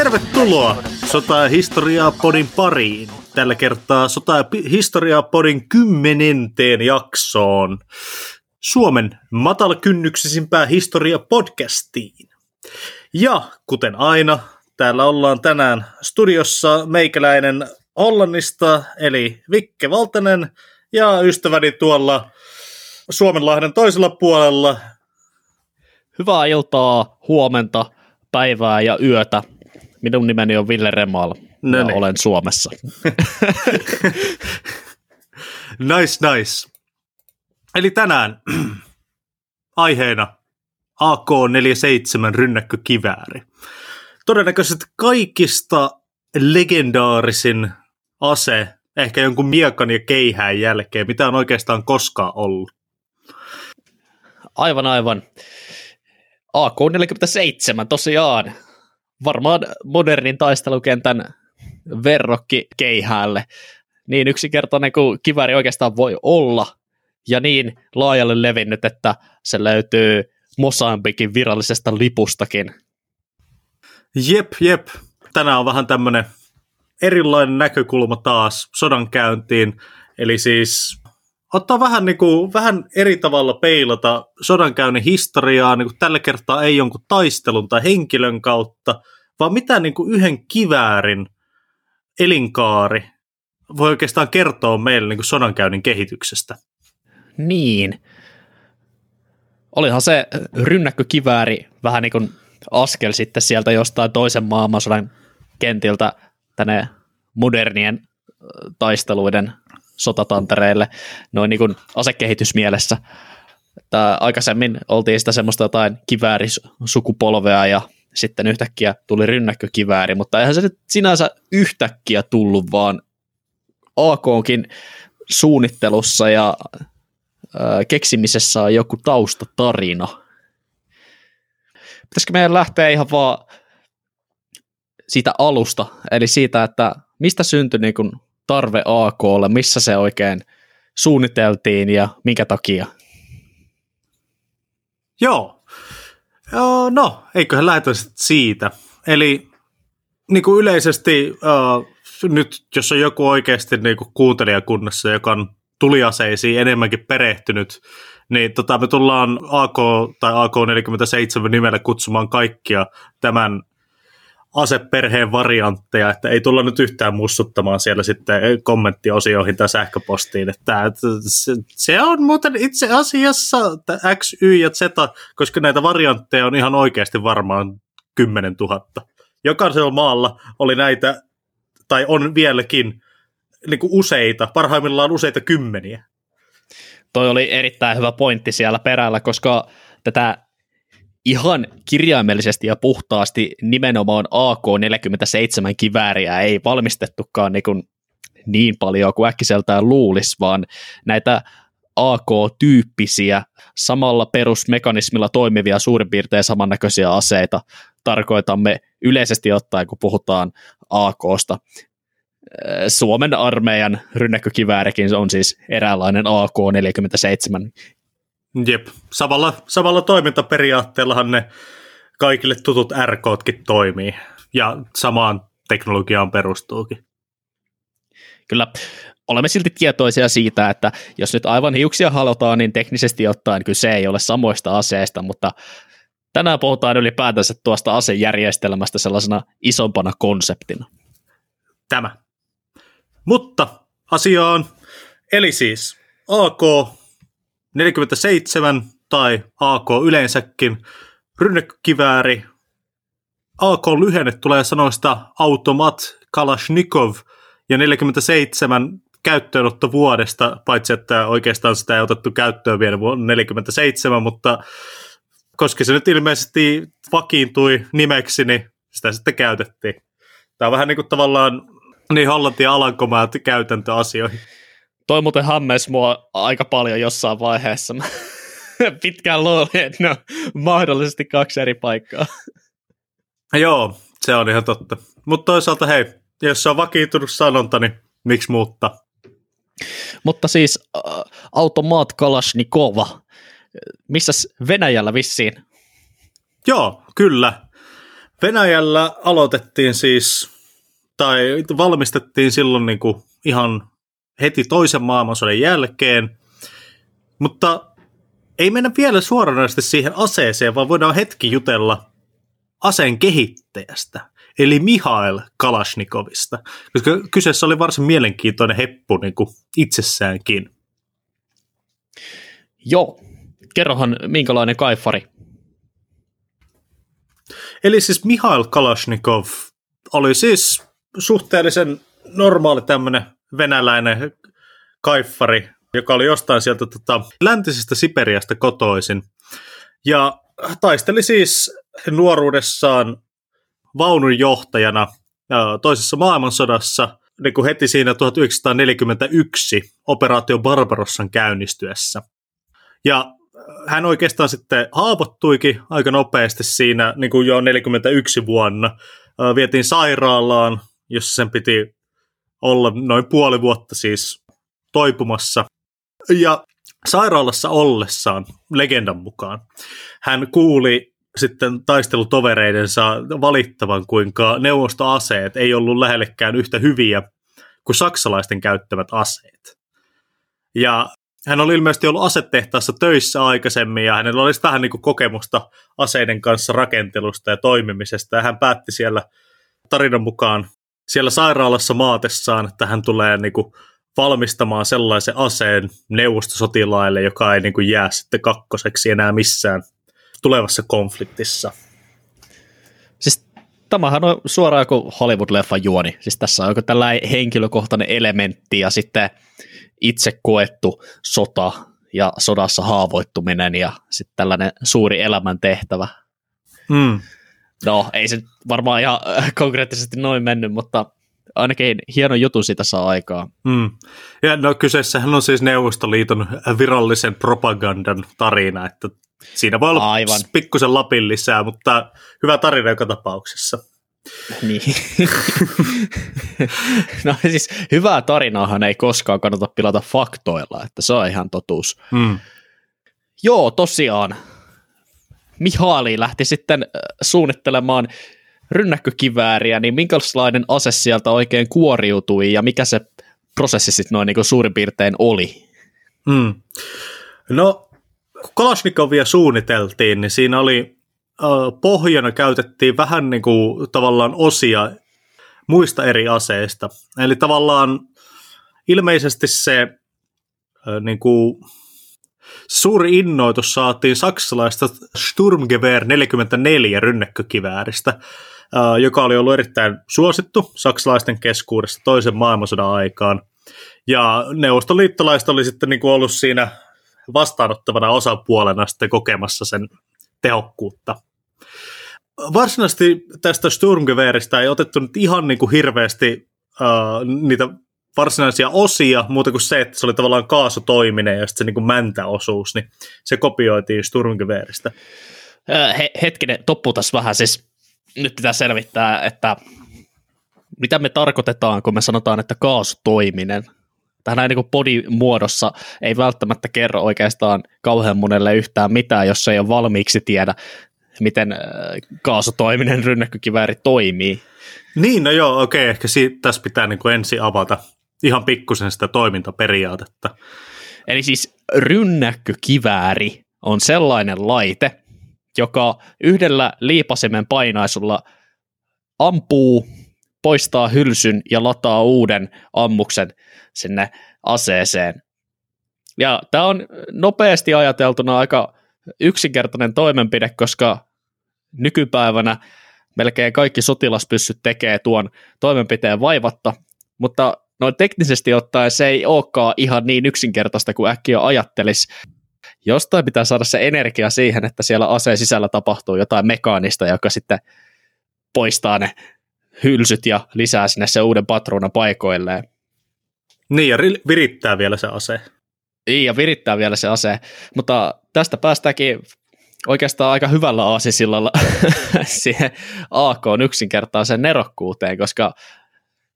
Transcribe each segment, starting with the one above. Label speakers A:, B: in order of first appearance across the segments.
A: Tervetuloa Sota- ja historiaa podin pariin. Tällä kertaa Sota- ja historiaa podin kymmenenteen jaksoon. Suomen matalakynnyksisimpää historia podcastiin. Ja kuten aina, täällä ollaan tänään studiossa meikäläinen Hollannista, eli Vikke Valtanen, ja ystäväni tuolla Suomenlahden toisella puolella.
B: Hyvää iltaa, huomenta, päivää ja yötä. Minun nimeni on Ville Remal no ja niin. olen Suomessa.
A: nice, nice. Eli tänään aiheena AK-47 rynnäkkökivääri. Todennäköisesti kaikista legendaarisin ase, ehkä jonkun miekan ja keihään jälkeen, mitä on oikeastaan koskaan ollut.
B: Aivan, aivan. AK-47 tosiaan. Varmaan modernin taistelukentän verrokki keihäälle. Niin yksinkertainen kuin kiväri oikeastaan voi olla, ja niin laajalle levinnyt, että se löytyy Mosambikin virallisesta lipustakin.
A: Jep, jep. Tänään on vähän tämmöinen erilainen näkökulma taas sodan käyntiin. Eli siis ottaa vähän, niin kuin, vähän eri tavalla peilata sodankäynnin historiaa. Niin kuin tällä kertaa ei jonkun taistelun tai henkilön kautta, vaan mitä niin kuin yhden kiväärin elinkaari voi oikeastaan kertoa meille niin kuin sodankäynnin kehityksestä.
B: Niin. Olihan se rynnäkkökivääri vähän niin kuin askel sitten sieltä jostain toisen maailmansodan kentiltä tänne modernien taisteluiden sotatantereille noin niin kuin asekehitysmielessä. Että aikaisemmin oltiin sitä semmoista jotain kiväärisukupolvea ja sitten yhtäkkiä tuli rynnäkkökivääri, mutta eihän se nyt sinänsä yhtäkkiä tullut, vaan AKonkin suunnittelussa ja keksimisessä on joku taustatarina. Pitäisikö meidän lähteä ihan vaan siitä alusta, eli siitä, että mistä syntyi niin kuin tarve AKlle, missä se oikein suunniteltiin ja minkä takia?
A: Joo. No, eiköhän lähdetä siitä. Eli niin kuin yleisesti nyt, jos on joku oikeasti niin kuin kuuntelijakunnassa, joka on tuliaseisiin enemmänkin perehtynyt, niin tota, me tullaan AK tai AK47 nimellä kutsumaan kaikkia tämän aseperheen variantteja, että ei tulla nyt yhtään mussuttamaan siellä sitten kommenttiosioihin tai sähköpostiin, että se on muuten itse asiassa X, Y ja Z, koska näitä variantteja on ihan oikeasti varmaan 10 000. Jokaisella maalla oli näitä, tai on vieläkin, niin kuin useita, parhaimmillaan useita kymmeniä.
B: Toi oli erittäin hyvä pointti siellä perällä, koska tätä ihan kirjaimellisesti ja puhtaasti nimenomaan AK-47 kivääriä ei valmistettukaan niin, kuin niin paljon kuin äkkiseltään luulisi, vaan näitä AK-tyyppisiä, samalla perusmekanismilla toimivia suurin piirtein samannäköisiä aseita tarkoitamme yleisesti ottaen, kun puhutaan AKsta. Suomen armeijan rynnäkkökiväärikin on siis eräänlainen AK-47
A: Jep, samalla, samalla toimintaperiaatteellahan ne kaikille tutut RKtkin toimii ja samaan teknologiaan perustuukin.
B: Kyllä, olemme silti tietoisia siitä, että jos nyt aivan hiuksia halutaan, niin teknisesti ottaen kyse ei ole samoista aseista, mutta tänään puhutaan ylipäätänsä tuosta asejärjestelmästä sellaisena isompana konseptina.
A: Tämä. Mutta asiaan, eli siis AK 47 tai AK yleensäkin, rynnäkkökivääri, AK-lyhenne tulee sanoista Automat Kalashnikov ja 47 käyttöönotto vuodesta, paitsi että oikeastaan sitä ei otettu käyttöön vielä vuonna 47, mutta koska se nyt ilmeisesti vakiintui nimeksi, niin sitä sitten käytettiin. Tämä on vähän niin kuin tavallaan niin Hollanti ja Alankomaat käytäntöasioihin.
B: Toi muuten hammes mua aika paljon jossain vaiheessa. Pitkään luulin, että no, mahdollisesti kaksi eri paikkaa.
A: Joo, se on ihan totta. Mutta toisaalta hei, jos se on vakiintunut sanonta, niin miksi muuttaa?
B: Mutta siis äh, automaat Kalashnikova, missä Venäjällä vissiin?
A: Joo, kyllä. Venäjällä aloitettiin siis, tai valmistettiin silloin niin kuin ihan heti toisen maailmansodan jälkeen, mutta ei mennä vielä suoranaisesti siihen aseeseen, vaan voidaan hetki jutella aseen kehittäjästä, eli Mihail Kalashnikovista, koska kyseessä oli varsin mielenkiintoinen heppu niin kuin itsessäänkin.
B: Joo, kerrohan minkälainen kaifari.
A: Eli siis Mihail Kalashnikov oli siis suhteellisen normaali tämmöinen venäläinen kaiffari, joka oli jostain sieltä tota, läntisestä Siperiasta kotoisin. Ja taisteli siis nuoruudessaan vaununjohtajana toisessa maailmansodassa niin kuin heti siinä 1941 operaatio Barbarossan käynnistyessä. Ja hän oikeastaan sitten haavoittuikin aika nopeasti siinä niin kuin jo 41 vuonna. Vietiin sairaalaan, jossa sen piti olla noin puoli vuotta siis toipumassa. Ja sairaalassa ollessaan, legendan mukaan, hän kuuli sitten taistelutovereidensa valittavan, kuinka neuvostoaseet ei ollut lähellekään yhtä hyviä kuin saksalaisten käyttävät aseet. Ja hän oli ilmeisesti ollut asetehtaassa töissä aikaisemmin ja hänellä olisi vähän niin kuin kokemusta aseiden kanssa rakentelusta ja toimimisesta ja hän päätti siellä tarinan mukaan siellä sairaalassa maatessaan, että hän tulee niin kuin valmistamaan sellaisen aseen neuvostosotilaille, joka ei niin kuin jää sitten kakkoseksi enää missään tulevassa konfliktissa.
B: Siis tämähän on suoraan kuin Hollywood-leffan juoni. Siis tässä on joku tällainen henkilökohtainen elementti ja sitten itse koettu sota ja sodassa haavoittuminen ja sitten tällainen suuri elämäntehtävä.
A: Mm.
B: No, ei se varmaan ihan konkreettisesti noin mennyt, mutta ainakin hieno juttu siitä saa aikaa.
A: Mm. Ja no kyseessähän on siis Neuvostoliiton virallisen propagandan tarina, että siinä voi olla Aivan. pikkusen lapin lisää, mutta hyvä tarina joka tapauksessa.
B: Niin. no siis hyvää tarinaahan ei koskaan kannata pilata faktoilla, että se on ihan totuus.
A: Mm.
B: Joo, tosiaan. Mihaali lähti sitten äh, suunnittelemaan rynnäkkökivääriä, niin minkälainen ase sieltä oikein kuoriutui ja mikä se prosessi sitten noin niin suurin piirtein oli?
A: Mm. No, kun Kalashnikovia suunniteltiin, niin siinä oli pohjana käytettiin vähän niin kuin tavallaan osia muista eri aseista. Eli tavallaan ilmeisesti se niin kuin, suuri innoitus saatiin saksalaista Sturmgewehr 44 rynnäkkökivääristä, joka oli ollut erittäin suosittu saksalaisten keskuudessa toisen maailmansodan aikaan. Ja neuvostoliittolaiset oli sitten niin kuin ollut siinä vastaanottavana osapuolena sitten kokemassa sen tehokkuutta varsinaisesti tästä Sturmgewehristä ei otettu nyt ihan niin kuin hirveästi uh, niitä varsinaisia osia, muuta kuin se, että se oli tavallaan kaasutoiminen ja sitten se niin mäntäosuus, niin se kopioitiin Sturmgewehristä.
B: He, hetkinen, topputas vähän, siis nyt pitää selvittää, että mitä me tarkoitetaan, kun me sanotaan, että kaasutoiminen. Tähän niin body-muodossa ei välttämättä kerro oikeastaan kauhean monelle yhtään mitään, jos ei ole valmiiksi tiedä miten kaasutoiminen rynnäkkökivääri toimii.
A: Niin, no joo, okei, ehkä siitä, tässä pitää niin kuin ensin avata ihan pikkusen sitä toimintaperiaatetta.
B: Eli siis rynnäkkökivääri on sellainen laite, joka yhdellä liipasimen painaisulla ampuu, poistaa hylsyn ja lataa uuden ammuksen sinne aseeseen. Ja tämä on nopeasti ajateltuna aika yksinkertainen toimenpide, koska nykypäivänä melkein kaikki sotilaspyssyt tekee tuon toimenpiteen vaivatta, mutta noin teknisesti ottaen se ei olekaan ihan niin yksinkertaista kuin äkkiä ajattelisi. Jostain pitää saada se energia siihen, että siellä aseen sisällä tapahtuu jotain mekaanista, joka sitten poistaa ne hylsyt ja lisää sinne se uuden patruunan paikoilleen.
A: Niin, ja virittää vielä se ase.
B: Niin, ja virittää vielä se ase. Mutta tästä päästäänkin oikeastaan aika hyvällä aasisillalla siihen AK on yksinkertaiseen nerokkuuteen, koska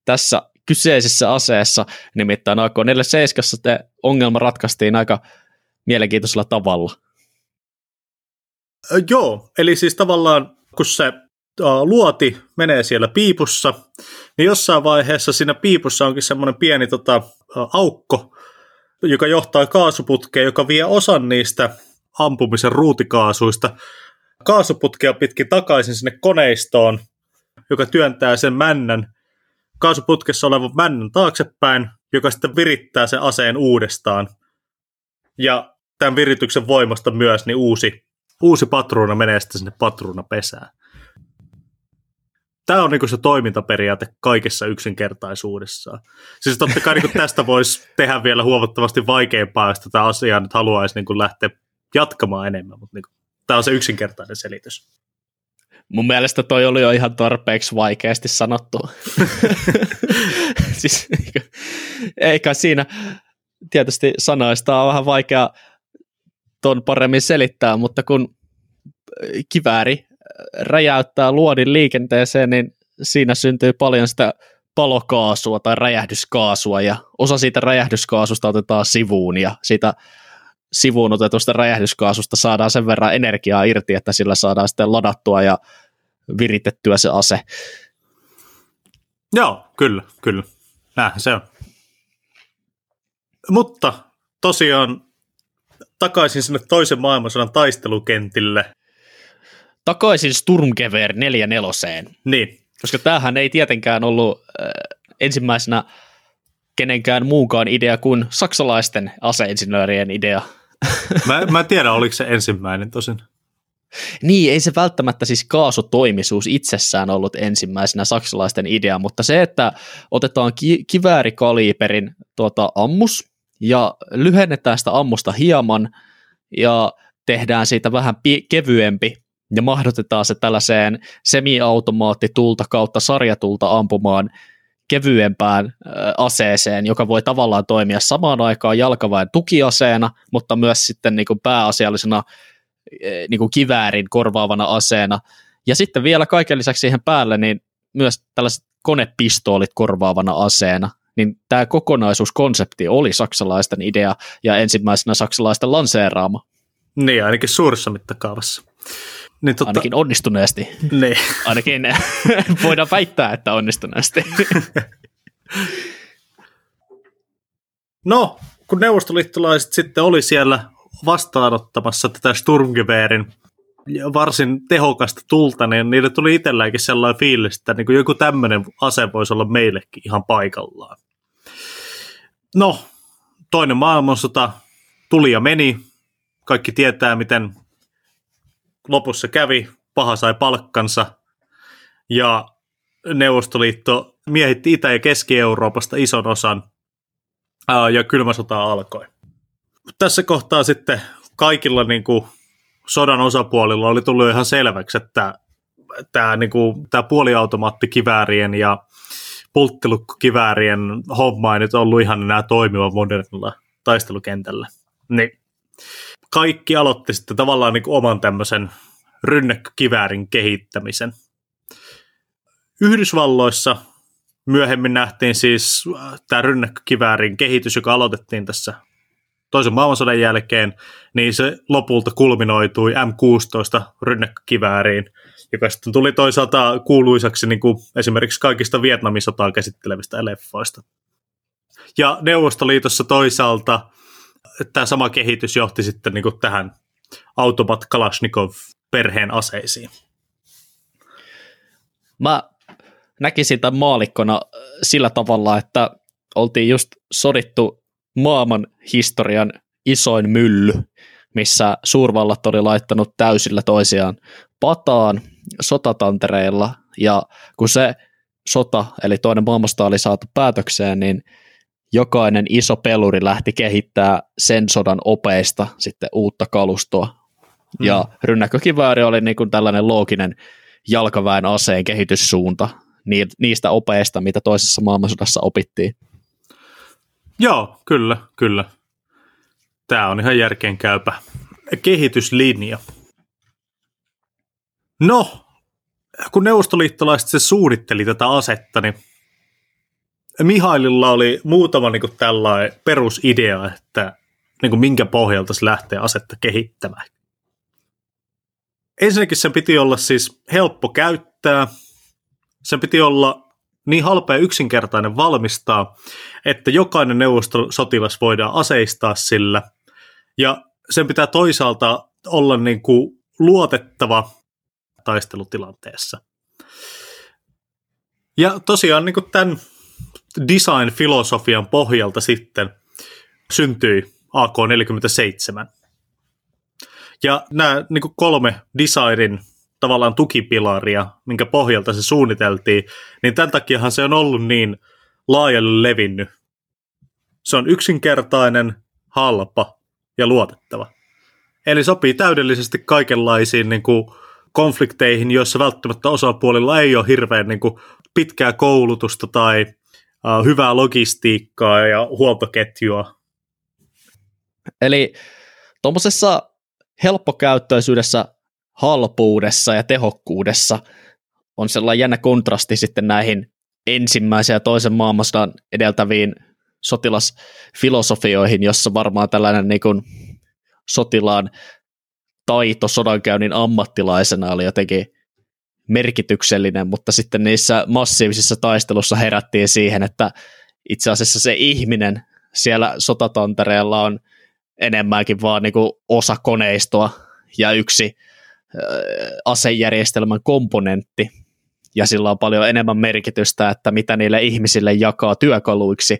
B: tässä kyseisessä aseessa, nimittäin AK-47, te ongelma ratkaistiin aika mielenkiintoisella tavalla.
A: Joo, eli siis tavallaan kun se luoti menee siellä piipussa, niin jossain vaiheessa siinä piipussa onkin semmoinen pieni tota, aukko, joka johtaa kaasuputkeen, joka vie osan niistä ampumisen ruutikaasuista kaasuputkea pitkin takaisin sinne koneistoon, joka työntää sen männän, kaasuputkessa olevan männän taaksepäin, joka sitten virittää sen aseen uudestaan. Ja tämän virityksen voimasta myös niin uusi, uusi patruuna menee sitten sinne patruunapesään. Tämä on niin se toimintaperiaate kaikessa yksinkertaisuudessaan. Siis totta kai niin tästä voisi tehdä vielä huomattavasti vaikeampaa, jos tätä asiaa nyt haluaisi niin lähteä jatkamaan enemmän, mutta niin tämä on se yksinkertainen selitys.
B: Mun mielestä toi oli jo ihan tarpeeksi vaikeasti sanottu. siis, eikä siinä tietysti sanoista on vähän vaikea ton paremmin selittää, mutta kun kivääri räjäyttää luodin liikenteeseen, niin siinä syntyy paljon sitä palokaasua tai räjähdyskaasua, ja osa siitä räjähdyskaasusta otetaan sivuun, ja siitä sivuun otetusta räjähdyskaasusta saadaan sen verran energiaa irti, että sillä saadaan sitten ladattua ja viritettyä se ase.
A: Joo, kyllä, kyllä. Näinhän se on. Mutta tosiaan takaisin sinne toisen maailmansodan taistelukentille.
B: Takaisin Sturmgewehr 44.
A: Niin.
B: Koska tämähän ei tietenkään ollut äh, ensimmäisenä kenenkään muunkaan idea kuin saksalaisten aseinsinöörien idea.
A: Mä, mä en tiedä, oliko se ensimmäinen tosin.
B: Niin, ei se välttämättä siis kaasutoimisuus itsessään ollut ensimmäisenä saksalaisten idea, mutta se, että otetaan ki- kiväärikaliiperin tuota, ammus ja lyhennetään sitä ammusta hieman ja tehdään siitä vähän pi- kevyempi ja mahdotetaan se tällaiseen semiautomaattitulta kautta sarjatulta ampumaan kevyempään aseeseen, joka voi tavallaan toimia samaan aikaan jalkaväen tukiaseena, mutta myös sitten niin kuin pääasiallisena niin kuin kiväärin korvaavana aseena. Ja sitten vielä kaiken lisäksi siihen päälle niin myös tällaiset konepistoolit korvaavana aseena. Niin tämä kokonaisuuskonsepti oli saksalaisten idea ja ensimmäisenä saksalaisten lanseeraama.
A: Niin, ainakin suuressa mittakaavassa.
B: Niin, totta... Ainakin onnistuneesti.
A: Niin.
B: Ainakin voidaan väittää, että onnistuneesti.
A: no, kun neuvostoliittolaiset sitten oli siellä vastaanottamassa tätä Sturmgewehrin varsin tehokasta tulta, niin niille tuli itselläänkin sellainen fiilis, että niin kuin joku tämmöinen ase voisi olla meillekin ihan paikallaan. No, toinen maailmansota tuli ja meni. Kaikki tietää, miten lopussa kävi. Paha sai palkkansa. Ja Neuvostoliitto miehitti Itä- ja Keski-Euroopasta ison osan. Ja kylmä sota alkoi tässä kohtaa sitten kaikilla niin kuin sodan osapuolilla oli tullut ihan selväksi, että tämä, niin kuin, tämä puoliautomaattikiväärien ja pulttilukkikiväärien homma ei nyt ollut ihan enää toimiva modernilla taistelukentällä. Niin kaikki aloitti sitten tavallaan niin kuin oman tämmöisen rynnäkkökiväärin kehittämisen. Yhdysvalloissa myöhemmin nähtiin siis tämä rynnäkkökiväärin kehitys, joka aloitettiin tässä toisen maailmansodan jälkeen, niin se lopulta kulminoitui M16 rynnäkkökivääriin, joka sitten tuli toisaalta kuuluisaksi niin kuin esimerkiksi kaikista Vietnamin sotaa käsittelevistä leffoista. Ja Neuvostoliitossa toisaalta tämä sama kehitys johti sitten niin kuin tähän Automat Kalashnikov perheen aseisiin.
B: Mä näkisin tämän maalikkona sillä tavalla, että oltiin just sodittu maailman historian isoin mylly, missä suurvallat oli laittanut täysillä toisiaan pataan sotatantereilla, ja kun se sota, eli toinen maailmasta oli saatu päätökseen, niin jokainen iso peluri lähti kehittää sen sodan opeista sitten uutta kalustoa. Mm. Ja rynnäkkökivääri oli niin kuin tällainen looginen jalkaväen aseen kehityssuunta niistä opeista, mitä toisessa maailmansodassa opittiin.
A: Joo, kyllä, kyllä. Tämä on ihan järkeenkäypä kehityslinja. No, kun neuvostoliittolaiset se suunnitteli tätä asetta, niin Mihaililla oli muutama niin kuin tällainen perusidea, että niin kuin minkä pohjalta se lähtee asetta kehittämään. ensinnäkin sen piti olla siis helppo käyttää, sen piti olla niin halpa ja yksinkertainen valmistaa, että jokainen neuvostosotilas voidaan aseistaa sillä, ja sen pitää toisaalta olla niin kuin luotettava taistelutilanteessa. Ja tosiaan niin kuin tämän design-filosofian pohjalta sitten syntyi AK-47. Ja nämä niin kolme designin tavallaan tukipilaria, minkä pohjalta se suunniteltiin, niin tämän takiahan se on ollut niin laajalle levinnyt. Se on yksinkertainen, halpa ja luotettava. Eli sopii täydellisesti kaikenlaisiin niin kuin, konflikteihin, joissa välttämättä osapuolilla ei ole hirveän niin kuin, pitkää koulutusta tai hyvää logistiikkaa ja huoltoketjua.
B: Eli tuommoisessa helppokäyttöisyydessä, halpuudessa ja tehokkuudessa on sellainen jännä kontrasti sitten näihin ensimmäisen ja toisen maailmansodan edeltäviin sotilasfilosofioihin, jossa varmaan tällainen niin kuin sotilaan taito sodankäynnin ammattilaisena oli jotenkin merkityksellinen, mutta sitten niissä massiivisissa taistelussa herättiin siihen, että itse asiassa se ihminen siellä sotatantereella on enemmänkin vaan niin kuin osa koneistoa ja yksi asejärjestelmän komponentti, ja sillä on paljon enemmän merkitystä, että mitä niille ihmisille jakaa työkaluiksi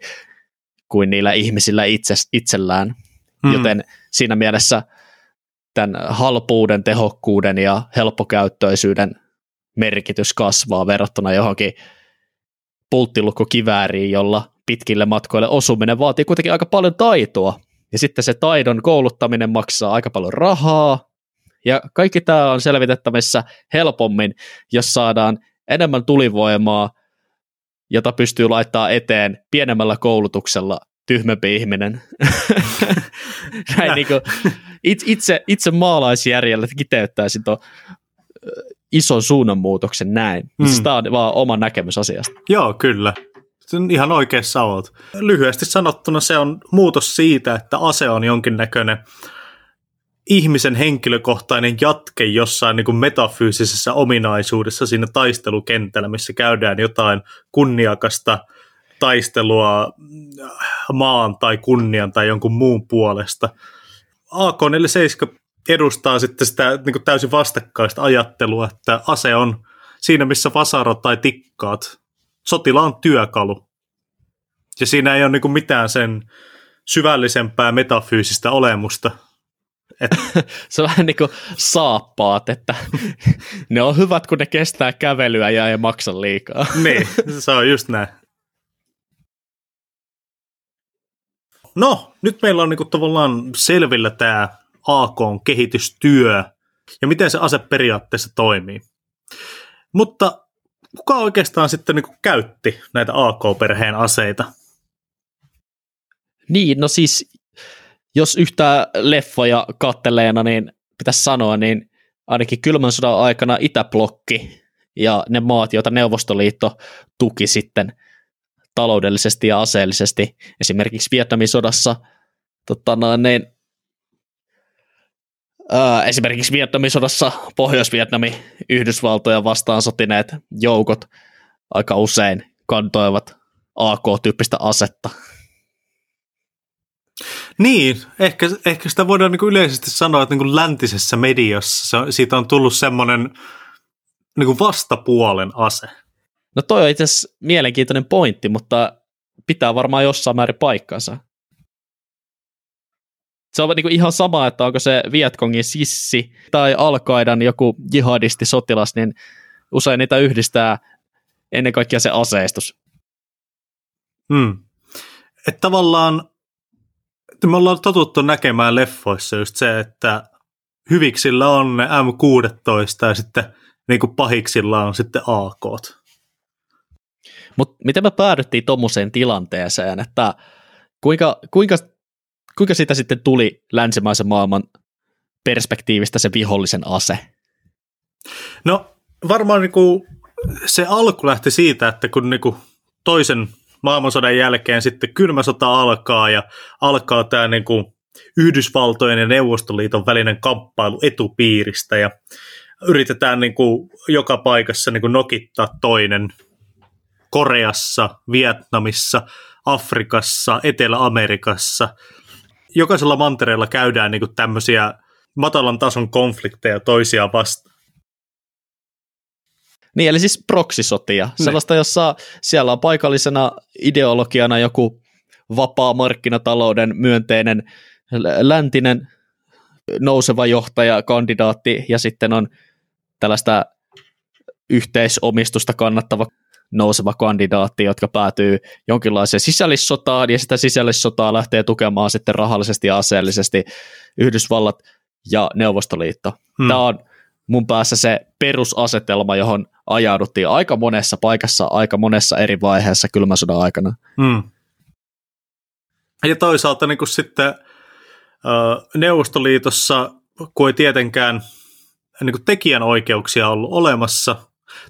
B: kuin niillä ihmisillä itse, itsellään. Hmm. Joten siinä mielessä tämän halpuuden, tehokkuuden ja helppokäyttöisyyden merkitys kasvaa verrattuna johonkin pulttilukkokivääriin, jolla pitkille matkoille osuminen vaatii kuitenkin aika paljon taitoa. Ja sitten se taidon kouluttaminen maksaa aika paljon rahaa. Ja kaikki tämä on selvitettävissä helpommin, jos saadaan enemmän tulivoimaa, jota pystyy laittaa eteen pienemmällä koulutuksella tyhmempi ihminen. Näin niin kuin, itse, itse maalaisjärjellä kiteyttäisin tuon ison suunnanmuutoksen näin. Mm. Siis tämä on vaan oma näkemys asiasta.
A: Joo, kyllä. Ihan oikeassa olet. Lyhyesti sanottuna se on muutos siitä, että ase on jonkinnäköinen ihmisen henkilökohtainen jatke jossain niin kuin metafyysisessä ominaisuudessa siinä taistelukentällä, missä käydään jotain kunniakasta taistelua maan tai kunnian tai jonkun muun puolesta. AK-47 edustaa sitten sitä niin kuin täysin vastakkaista ajattelua, että ase on siinä, missä vasarot tai tikkaat. Sotilaan työkalu. Ja siinä ei ole niin kuin mitään sen syvällisempää metafyysistä olemusta.
B: Et... se on vähän niin kuin saappaat, että ne on hyvät, kun ne kestää kävelyä ja ei maksa liikaa.
A: niin, se on just näin. No, nyt meillä on niinku tavallaan selvillä tämä AK-kehitystyö ja miten se ase periaatteessa toimii. Mutta kuka oikeastaan sitten niinku käytti näitä AK-perheen aseita?
B: Niin, no siis jos yhtä leffoja katteleena, niin pitäisi sanoa, niin ainakin kylmän sodan aikana Itäblokki ja ne maat, joita Neuvostoliitto tuki sitten taloudellisesti ja aseellisesti. Esimerkiksi Vietnamin sodassa tota, niin, esimerkiksi Vietnamin sodassa Pohjois-Vietnami Yhdysvaltoja vastaan sotineet joukot aika usein kantoivat AK-tyyppistä asetta.
A: Niin, ehkä, ehkä sitä voidaan niin kuin yleisesti sanoa, että niin kuin läntisessä mediassa se, siitä on tullut semmoinen niin vastapuolen ase.
B: No toi on itse asiassa mielenkiintoinen pointti, mutta pitää varmaan jossain määrin paikkansa. Se on niin ihan sama, että onko se Vietkongin sissi tai Alkaidan joku jihadisti sotilas, niin usein niitä yhdistää ennen kaikkea se aseistus.
A: Hmm. Että tavallaan me ollaan totuttu näkemään leffoissa just se, että hyviksillä on ne M16 ja sitten niin kuin pahiksilla on sitten AK.
B: Mutta miten me päädyttiin tuommoiseen tilanteeseen, että kuinka, kuinka, kuinka siitä sitten tuli länsimaisen maailman perspektiivistä se vihollisen ase?
A: No varmaan niinku se alku lähti siitä, että kun niinku toisen maailmansodan jälkeen sitten kylmä sota alkaa ja alkaa tämä niin kuin Yhdysvaltojen ja Neuvostoliiton välinen kamppailu etupiiristä ja yritetään niin kuin joka paikassa niin kuin nokittaa toinen Koreassa, Vietnamissa, Afrikassa, Etelä-Amerikassa. Jokaisella mantereella käydään niin kuin tämmöisiä matalan tason konflikteja toisiaan vastaan.
B: Niin, eli siis proksisotia. Ne. Sellaista, jossa siellä on paikallisena ideologiana joku vapaa markkinatalouden myönteinen läntinen nouseva johtaja, kandidaatti, ja sitten on tällaista yhteisomistusta kannattava nouseva kandidaatti, jotka päätyy jonkinlaiseen sisällissotaan, ja sitä sisällissotaa lähtee tukemaan sitten rahallisesti ja aseellisesti Yhdysvallat ja Neuvostoliitto. Hmm. Tämä on mun päässä se perusasetelma, johon ajauduttiin aika monessa paikassa, aika monessa eri vaiheessa kylmän sodan aikana.
A: Hmm. Ja toisaalta niin kuin sitten Neuvostoliitossa, kun ei tietenkään niin kuin tekijänoikeuksia ollut olemassa.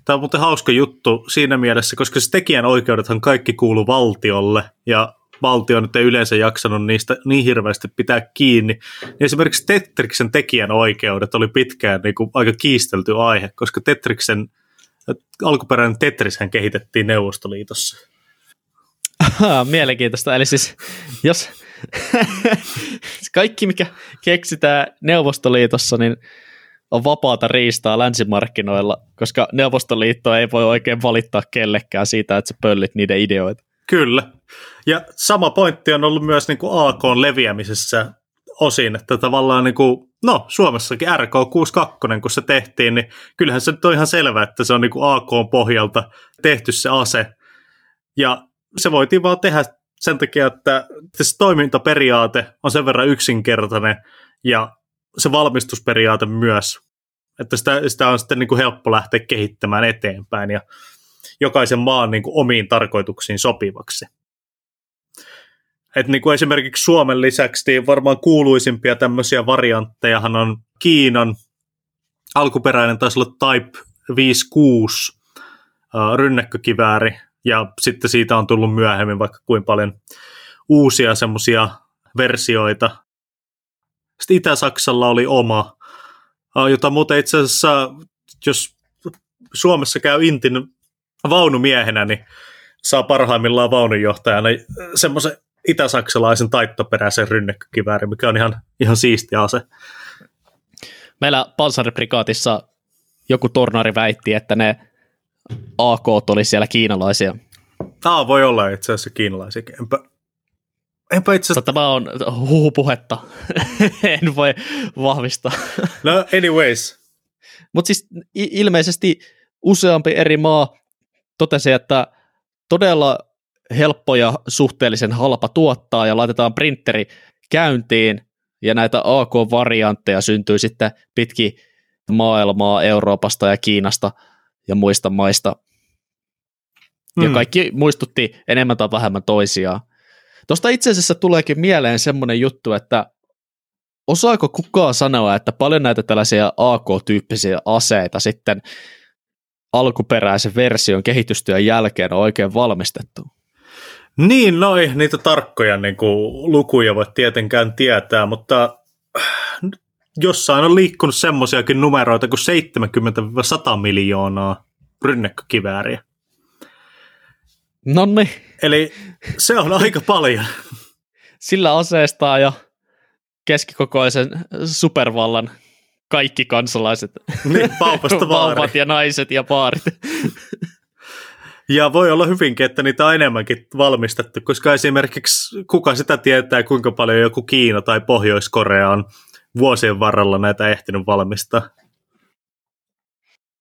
A: Tämä on muuten hauska juttu siinä mielessä, koska se tekijänoikeudethan kaikki kuuluu valtiolle, ja valtio nyt ei yleensä jaksanut niistä niin hirveästi pitää kiinni. Niin esimerkiksi Tetriksen tekijänoikeudet oli pitkään niin kuin aika kiistelty aihe, koska Tetriksen alkuperäinen Tetrishän kehitettiin Neuvostoliitossa.
B: Mielenkiintoista. Eli siis jos kaikki, mikä keksitään Neuvostoliitossa, niin on vapaata riistaa länsimarkkinoilla, koska Neuvostoliitto ei voi oikein valittaa kellekään siitä, että sä pöllit niiden ideoita.
A: Kyllä. Ja sama pointti on ollut myös niin kuin AK leviämisessä osin, että tavallaan niin kuin, no Suomessakin RK62, kun se tehtiin, niin kyllähän se nyt on ihan selvä, että se on niin kuin AK pohjalta tehty se ase. Ja se voitiin vaan tehdä sen takia, että se toimintaperiaate on sen verran yksinkertainen ja se valmistusperiaate myös, että sitä, sitä on sitten niin kuin helppo lähteä kehittämään eteenpäin ja jokaisen maan niin kuin omiin tarkoituksiin sopivaksi. Et niin kuin esimerkiksi Suomen lisäksi niin varmaan kuuluisimpia tämmöisiä varianttejahan on Kiinan alkuperäinen taisi olla Type 56 äh, rynnäkkökivääri, ja sitten siitä on tullut myöhemmin vaikka kuin paljon uusia semmoisia versioita. Sitten Itä-Saksalla oli oma, jota muuten itse asiassa, jos Suomessa käy Intin vaunumiehenä, niin saa parhaimmillaan vaununjohtajana semmoisen itä-saksalaisen taittoperäisen rynnäkkökiväärin, mikä on ihan, ihan siisti ase.
B: Meillä Panzerbrikaatissa joku tornari väitti, että ne AK oli siellä kiinalaisia.
A: Tämä voi olla itse asiassa kiinalaisia. Enpä, enpä itse.
B: Tämä on huhupuhetta. en voi vahvistaa.
A: no anyways.
B: Mutta siis ilmeisesti useampi eri maa totesi, että todella helppo ja suhteellisen halpa tuottaa ja laitetaan printeri käyntiin ja näitä AK-variantteja syntyy sitten pitki maailmaa Euroopasta ja Kiinasta – ja muista maista. Ja mm. kaikki muistutti enemmän tai vähemmän toisiaan. Tuosta itse asiassa tuleekin mieleen semmoinen juttu, että osaako kukaan sanoa, että paljon näitä tällaisia AK-tyyppisiä aseita sitten alkuperäisen version kehitystyön jälkeen on oikein valmistettu?
A: Niin, no ei niitä tarkkoja niin kuin, lukuja voi tietenkään tietää, mutta jossain on liikkunut semmoisiakin numeroita kuin 70-100 miljoonaa rynnäkkökivääriä.
B: Nonni.
A: Eli se on aika paljon.
B: Sillä aseestaa jo keskikokoisen supervallan kaikki kansalaiset.
A: Niin, Vauvat
B: ja naiset ja paarit.
A: Ja voi olla hyvinkin, että niitä on enemmänkin valmistettu, koska esimerkiksi kuka sitä tietää, kuinka paljon joku Kiina tai Pohjois-Korea on vuosien varrella näitä ehtinyt valmistaa.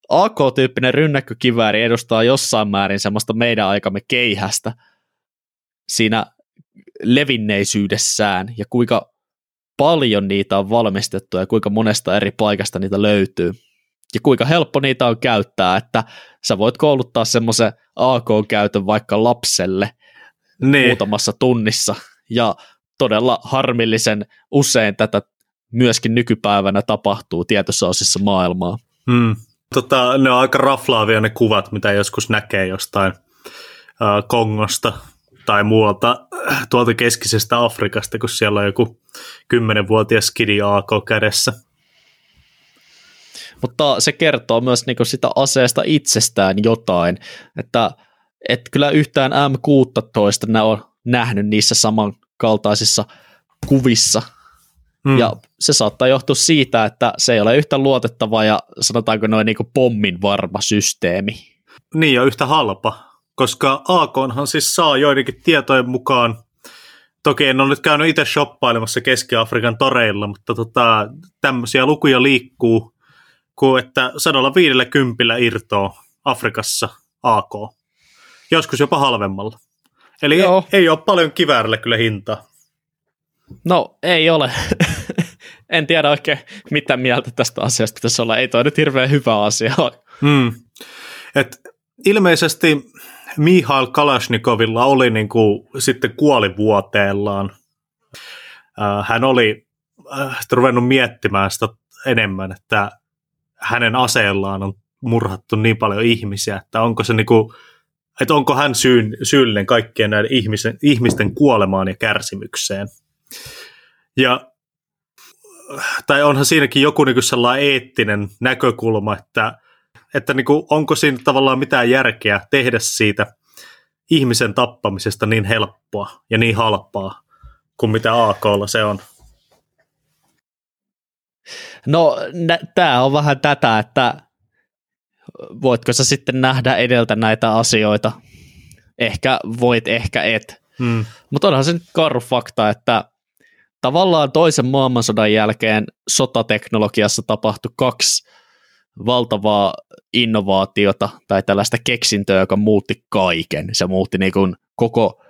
B: AK-tyyppinen rynnäkkökivääri edustaa jossain määrin semmoista meidän aikamme keihästä siinä levinneisyydessään ja kuinka paljon niitä on valmistettu ja kuinka monesta eri paikasta niitä löytyy. Ja kuinka helppo niitä on käyttää, että sä voit kouluttaa semmoisen AK-käytön vaikka lapselle niin. muutamassa tunnissa. Ja todella harmillisen usein tätä myöskin nykypäivänä tapahtuu tietyssä osissa maailmaa.
A: Hmm. Tota, ne on aika raflaavia ne kuvat, mitä joskus näkee jostain äh, Kongosta tai muualta tuolta keskisestä Afrikasta, kun siellä on joku kymmenenvuotias skidi AK kädessä.
B: mutta se kertoo myös niin sitä aseesta itsestään jotain, että et kyllä yhtään M16 ne on nähnyt niissä samankaltaisissa kuvissa, Hmm. Ja se saattaa johtua siitä, että se ei ole yhtä luotettava ja sanotaanko noin niin pommin varma systeemi.
A: Niin ja yhtä halpa, koska AKonhan siis saa joidenkin tietojen mukaan, toki en ole nyt käynyt itse shoppailemassa Keski-Afrikan toreilla, mutta tota, tämmöisiä lukuja liikkuu, kuin että 150 irtoa Afrikassa AK. Joskus jopa halvemmalla. Eli ei, ei ole paljon kiväärille kyllä hintaa.
B: No ei ole. En tiedä oikein mitä mieltä tästä asiasta pitäisi olla. Ei toi nyt hirveän hyvä asia
A: Hmm. Et ilmeisesti Mihail Kalashnikovilla oli niin kuin, sitten kuolivuoteellaan. Äh, hän oli äh, ruvennut miettimään sitä enemmän, että hänen aseellaan on murhattu niin paljon ihmisiä, että onko se niin kuin, että onko hän syyn, syyllinen kaikkien näiden ihmisen, ihmisten kuolemaan ja kärsimykseen. Ja tai onhan siinäkin joku niin kuin sellainen eettinen näkökulma, että, että niin kuin, onko siinä tavallaan mitään järkeä tehdä siitä ihmisen tappamisesta niin helppoa ja niin halpaa kuin mitä AKlla se on.
B: No tämä on vähän tätä, että voitko sä sitten nähdä edeltä näitä asioita? Ehkä voit, ehkä et. Hmm. Mutta onhan se nyt karu fakta, että tavallaan toisen maailmansodan jälkeen sotateknologiassa tapahtui kaksi valtavaa innovaatiota tai tällaista keksintöä, joka muutti kaiken. Se muutti niin kuin koko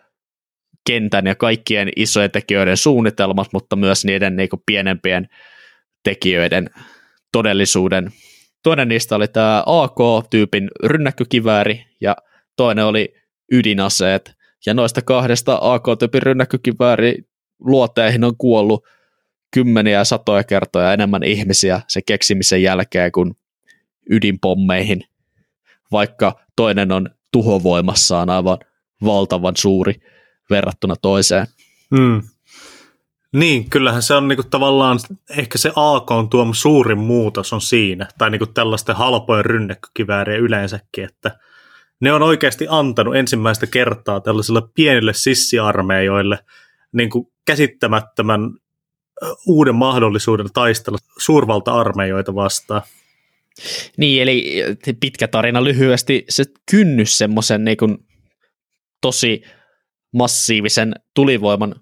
B: kentän ja kaikkien isojen tekijöiden suunnitelmat, mutta myös niiden niin kuin pienempien tekijöiden todellisuuden. Toinen niistä oli tämä AK-tyypin rynnäkkökivääri ja toinen oli ydinaseet. Ja noista kahdesta AK-tyypin rynnäkkökivääri luoteihin on kuollut kymmeniä ja satoja kertoja enemmän ihmisiä se keksimisen jälkeen kuin ydinpommeihin, vaikka toinen on tuhovoimassaan aivan valtavan suuri verrattuna toiseen.
A: Hmm. Niin, kyllähän se on niinku tavallaan, ehkä se AK on tuoma suurin muutos on siinä, tai niinku tällaisten halpojen rynnäkkökiväärien yleensäkin, että ne on oikeasti antanut ensimmäistä kertaa tällaisille pienille sissiarmeijoille niin kuin käsittämättömän uuden mahdollisuuden taistella suurvalta-armeijoita vastaan.
B: Niin, eli pitkä tarina lyhyesti, se kynnys semmoisen niin tosi massiivisen tulivoiman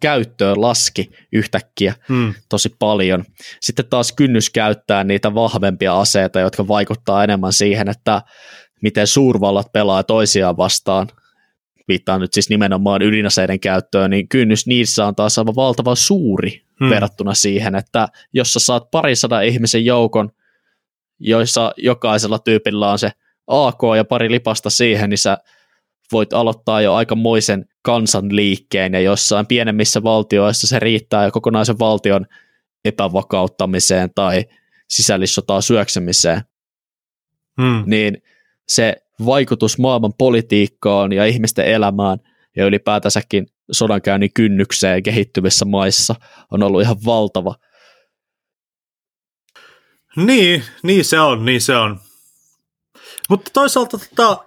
B: käyttöön laski yhtäkkiä hmm. tosi paljon. Sitten taas kynnys käyttää niitä vahvempia aseita, jotka vaikuttaa enemmän siihen, että miten suurvallat pelaa toisiaan vastaan viittaan nyt siis nimenomaan ydinaseiden käyttöön, niin kynnys niissä on taas aivan valtavan suuri hmm. verrattuna siihen, että jos sä saat parisadan ihmisen joukon, joissa jokaisella tyypillä on se AK ja pari lipasta siihen, niin sä voit aloittaa jo aikamoisen kansanliikkeen, ja jossain pienemmissä valtioissa se riittää jo kokonaisen valtion epävakauttamiseen tai sisällissotaa syöksemiseen. Hmm. Niin se vaikutus maailman politiikkaan ja ihmisten elämään ja ylipäätänsäkin sodankäynnin kynnykseen kehittyvissä maissa on ollut ihan valtava.
A: Niin, niin se on, niin se on. Mutta toisaalta tota,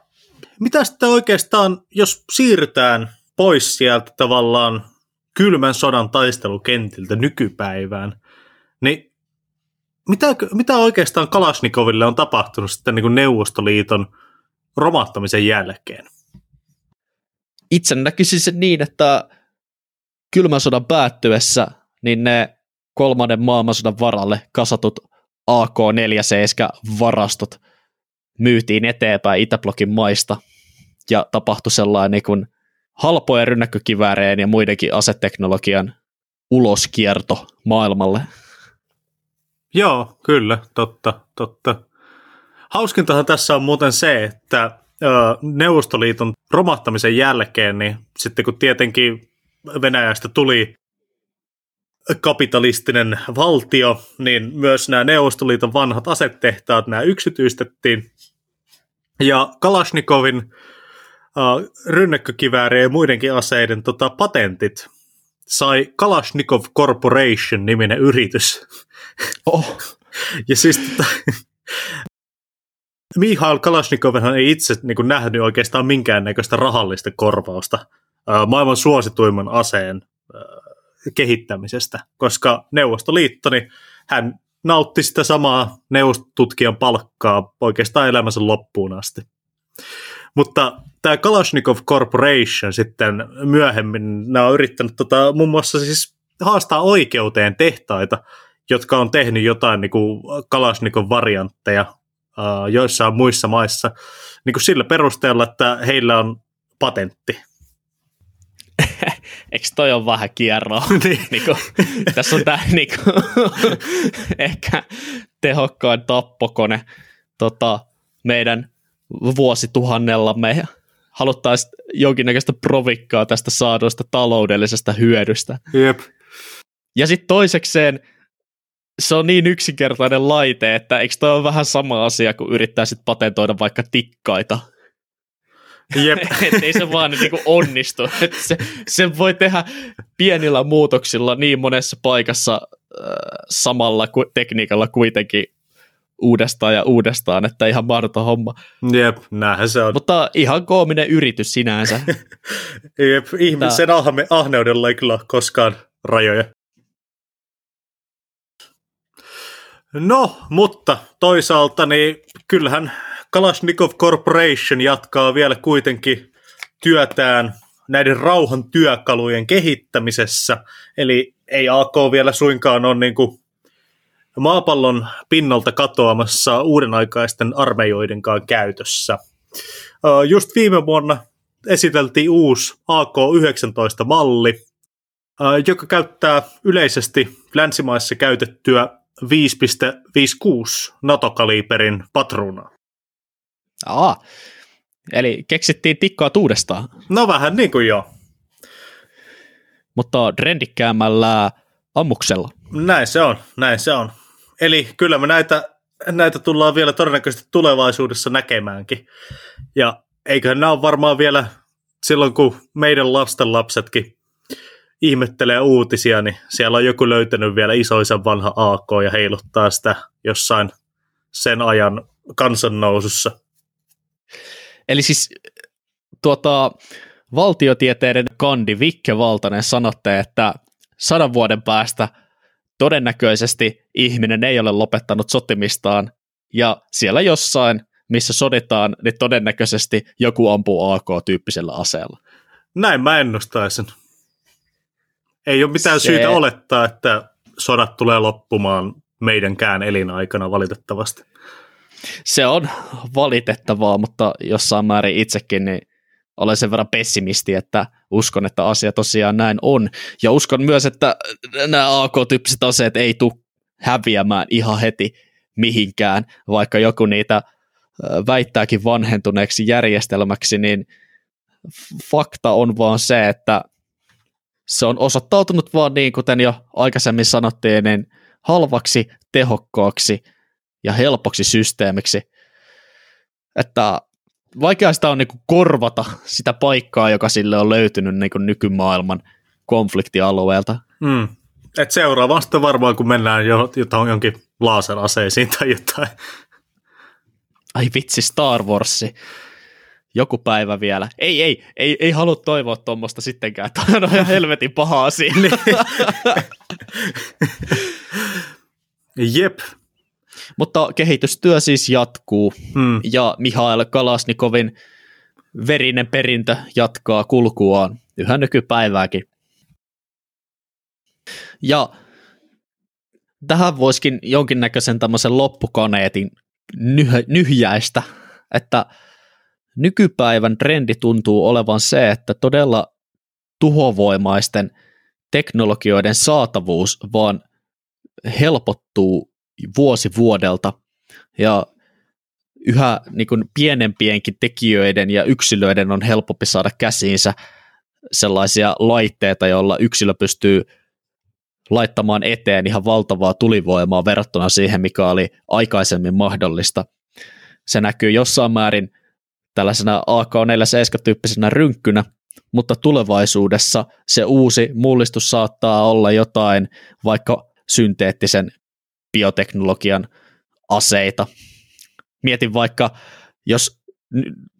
A: mitä sitten oikeastaan, jos siirrytään pois sieltä tavallaan kylmän sodan taistelukentiltä nykypäivään, niin mitä, mitä oikeastaan Kalashnikoville on tapahtunut sitten niin kuin Neuvostoliiton – romahtamisen jälkeen?
B: Itse näkisin sen niin, että kylmän sodan päättyessä niin ne kolmannen maailmansodan varalle kasatut AK-47-varastot myytiin eteenpäin Itäblokin maista ja tapahtui sellainen niin kuin halpojen rynnäkkökivääreen ja muidenkin aseteknologian uloskierto maailmalle.
A: Joo, kyllä, totta, totta. Hauskintahan tässä on muuten se, että Neuvostoliiton romahtamisen jälkeen, niin sitten kun tietenkin Venäjästä tuli kapitalistinen valtio, niin myös nämä Neuvostoliiton vanhat asetehtaat, nämä yksityistettiin. Ja Kalashnikovin äh, rynnäkkökiväärien ja muidenkin aseiden tota, patentit sai Kalashnikov Corporation niminen yritys.
B: Oh.
A: ja siis tota, Mihail Kalashnikovhan ei itse niin kuin, nähnyt oikeastaan minkäännäköistä rahallista korvausta maailman suosituimman aseen kehittämisestä, koska Neuvostoliitto, niin hän nautti sitä samaa neuvostutkijan palkkaa oikeastaan elämänsä loppuun asti. Mutta tämä Kalashnikov Corporation sitten myöhemmin, nämä on yrittänyt tota, muun muassa siis haastaa oikeuteen tehtaita, jotka on tehnyt jotain niin kuin Kalashnikov variantteja uh, joissain muissa maissa niin kuin sillä perusteella, että heillä on patentti.
B: Eikö toi on vähän kierroa?
A: niin.
B: niin kuin, tässä on tämä niin kuin, ehkä tehokkain tappokone tota, meidän vuosituhannellamme ja haluttaisiin jonkinnäköistä provikkaa tästä saaduista taloudellisesta hyödystä.
A: Jep.
B: Ja sitten toisekseen se on niin yksinkertainen laite, että eikö toi ole vähän sama asia, kun yrittäisit patentoida vaikka tikkaita.
A: Jep.
B: että ei se vaan niin kuin onnistu. Et se, se voi tehdä pienillä muutoksilla niin monessa paikassa äh, samalla ku, tekniikalla kuitenkin uudestaan ja uudestaan, että ihan mahdoton homma.
A: Jep, näinhän se on.
B: Mutta ihan koominen yritys sinänsä.
A: Jep, ihmisen ahme, ahneudella ei kyllä koskaan rajoja. No, mutta toisaalta niin kyllähän Kalashnikov Corporation jatkaa vielä kuitenkin työtään näiden rauhan työkalujen kehittämisessä, eli ei AK vielä suinkaan ole niin kuin maapallon pinnalta katoamassa uudenaikaisten armeijoidenkaan käytössä. Just viime vuonna esiteltiin uusi AK-19-malli, joka käyttää yleisesti länsimaissa käytettyä 5,56 NATO-kaliberin patruunaa.
B: Aa, eli keksittiin tikkaa uudestaan.
A: No vähän niin kuin joo.
B: Mutta trendikkäämällä ammuksella.
A: Näin se on, näin se on. Eli kyllä me näitä, näitä tullaan vielä todennäköisesti tulevaisuudessa näkemäänkin. Ja eiköhän nämä ole varmaan vielä silloin, kun meidän lasten lapsetkin ihmettelee uutisia, niin siellä on joku löytänyt vielä isoisen vanha AK ja heiluttaa sitä jossain sen ajan kansannousussa.
B: Eli siis tuota, valtiotieteiden kandi Vikke Valtanen sanotte, että sadan vuoden päästä todennäköisesti ihminen ei ole lopettanut sotimistaan, ja siellä jossain, missä soditaan, niin todennäköisesti joku ampuu AK-tyyppisellä aseella.
A: Näin mä ennustaisin. Ei ole mitään Se... syytä olettaa, että sodat tulee loppumaan meidänkään elinaikana valitettavasti.
B: Se on valitettavaa, mutta jossain määrin itsekin niin olen sen verran pessimisti, että uskon, että asia tosiaan näin on. Ja uskon myös, että nämä AK-tyyppiset aseet ei tule häviämään ihan heti mihinkään, vaikka joku niitä väittääkin vanhentuneeksi järjestelmäksi, niin fakta on vaan se, että se on osoittautunut vaan niin, kuten jo aikaisemmin sanottiin, niin halvaksi, tehokkaaksi ja helpoksi systeemiksi, että vaikea sitä on niin korvata sitä paikkaa, joka sille on löytynyt niin nykymaailman konfliktialueelta.
A: Mm. Et seuraava sitten varmaan, kun mennään jo, jotain, jonkin laaseraseisiin tai jotain.
B: Ai vitsi, Star Warsi joku päivä vielä. Ei, ei, ei, ei halua toivoa tuommoista sittenkään. Tämä on ihan helvetin paha asia.
A: Jep.
B: Mutta kehitystyö siis jatkuu hmm. ja Mihail Kalasnikovin verinen perintö jatkaa kulkuaan yhä nykypäivääkin. Ja tähän voisikin jonkinnäköisen tämmöisen loppukaneetin nyh- nyhjäistä, että – nykypäivän trendi tuntuu olevan se, että todella tuhovoimaisten teknologioiden saatavuus vaan helpottuu vuosi vuodelta ja yhä niin kuin pienempienkin tekijöiden ja yksilöiden on helpompi saada käsiinsä sellaisia laitteita, joilla yksilö pystyy laittamaan eteen ihan valtavaa tulivoimaa verrattuna siihen, mikä oli aikaisemmin mahdollista. Se näkyy jossain määrin tällaisena AK-47-tyyppisenä rynkkynä, mutta tulevaisuudessa se uusi mullistus saattaa olla jotain vaikka synteettisen bioteknologian aseita. Mietin vaikka, jos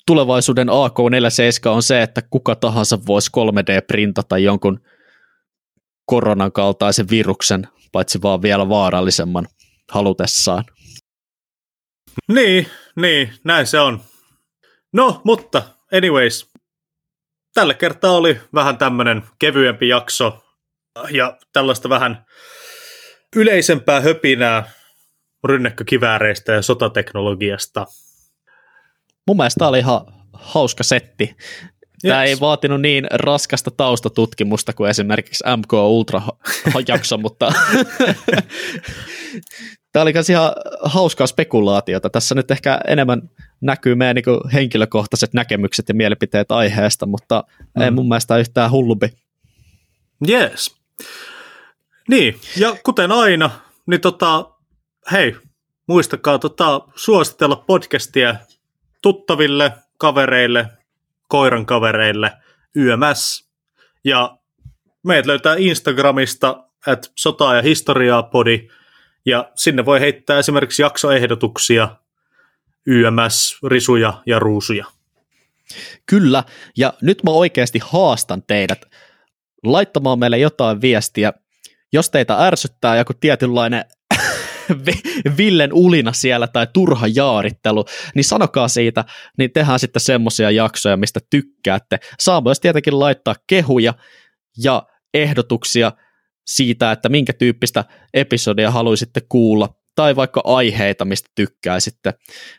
B: tulevaisuuden AK-47 on se, että kuka tahansa voisi 3D-printata jonkun koronan kaltaisen viruksen, paitsi vaan vielä vaarallisemman halutessaan.
A: Niin, niin, näin se on. No, mutta anyways, tällä kertaa oli vähän tämmöinen kevyempi jakso ja tällaista vähän yleisempää höpinää rynnäkkökivääreistä ja sotateknologiasta.
B: Mun mielestä tämä oli ihan hauska setti. Tämä yes. ei vaatinut niin raskasta taustatutkimusta kuin esimerkiksi MK Ultra-jakso, mutta tämä oli myös ihan hauskaa spekulaatiota. Tässä nyt ehkä enemmän näkyy meidän niin henkilökohtaiset näkemykset ja mielipiteet aiheesta, mutta mm. ei mun mielestä yhtään hullubi.
A: Yes. Niin, ja kuten aina, niin tota, hei, muistakaa tota, suositella podcastia tuttaville, kavereille, koiran kavereille, YMS. Ja meidät löytää Instagramista, että sotaa ja historiaa podi, ja sinne voi heittää esimerkiksi jaksoehdotuksia, YMS, risuja ja ruusuja.
B: Kyllä, ja nyt mä oikeasti haastan teidät laittamaan meille jotain viestiä, jos teitä ärsyttää joku tietynlainen Villen ulina siellä tai turha jaarittelu, niin sanokaa siitä, niin tehdään sitten semmoisia jaksoja, mistä tykkäätte. Saa myös tietenkin laittaa kehuja ja ehdotuksia siitä, että minkä tyyppistä episodia haluaisitte kuulla, tai vaikka aiheita, mistä tykkäisitte.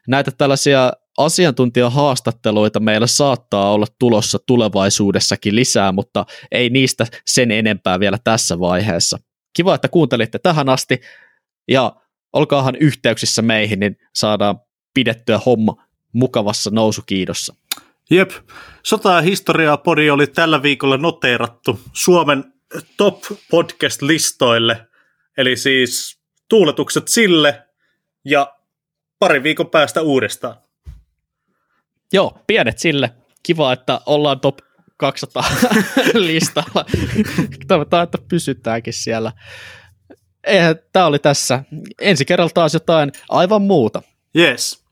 B: Näitä tällaisia asiantuntijahaastatteluita meillä saattaa olla tulossa tulevaisuudessakin lisää, mutta ei niistä sen enempää vielä tässä vaiheessa. Kiva, että kuuntelitte tähän asti ja olkaahan yhteyksissä meihin, niin saadaan pidettyä homma mukavassa nousukiidossa.
A: Jep, Sota- ja historiaa podi oli tällä viikolla noteerattu Suomen top podcast-listoille, eli siis tuuletukset sille ja pari viikon päästä uudestaan.
B: Joo, pienet sille. Kiva, että ollaan top 200 listalla. Toivotaan, että pysytäänkin siellä. Eihän, tämä oli tässä. Ensi kerralla taas jotain aivan muuta.
A: Yes.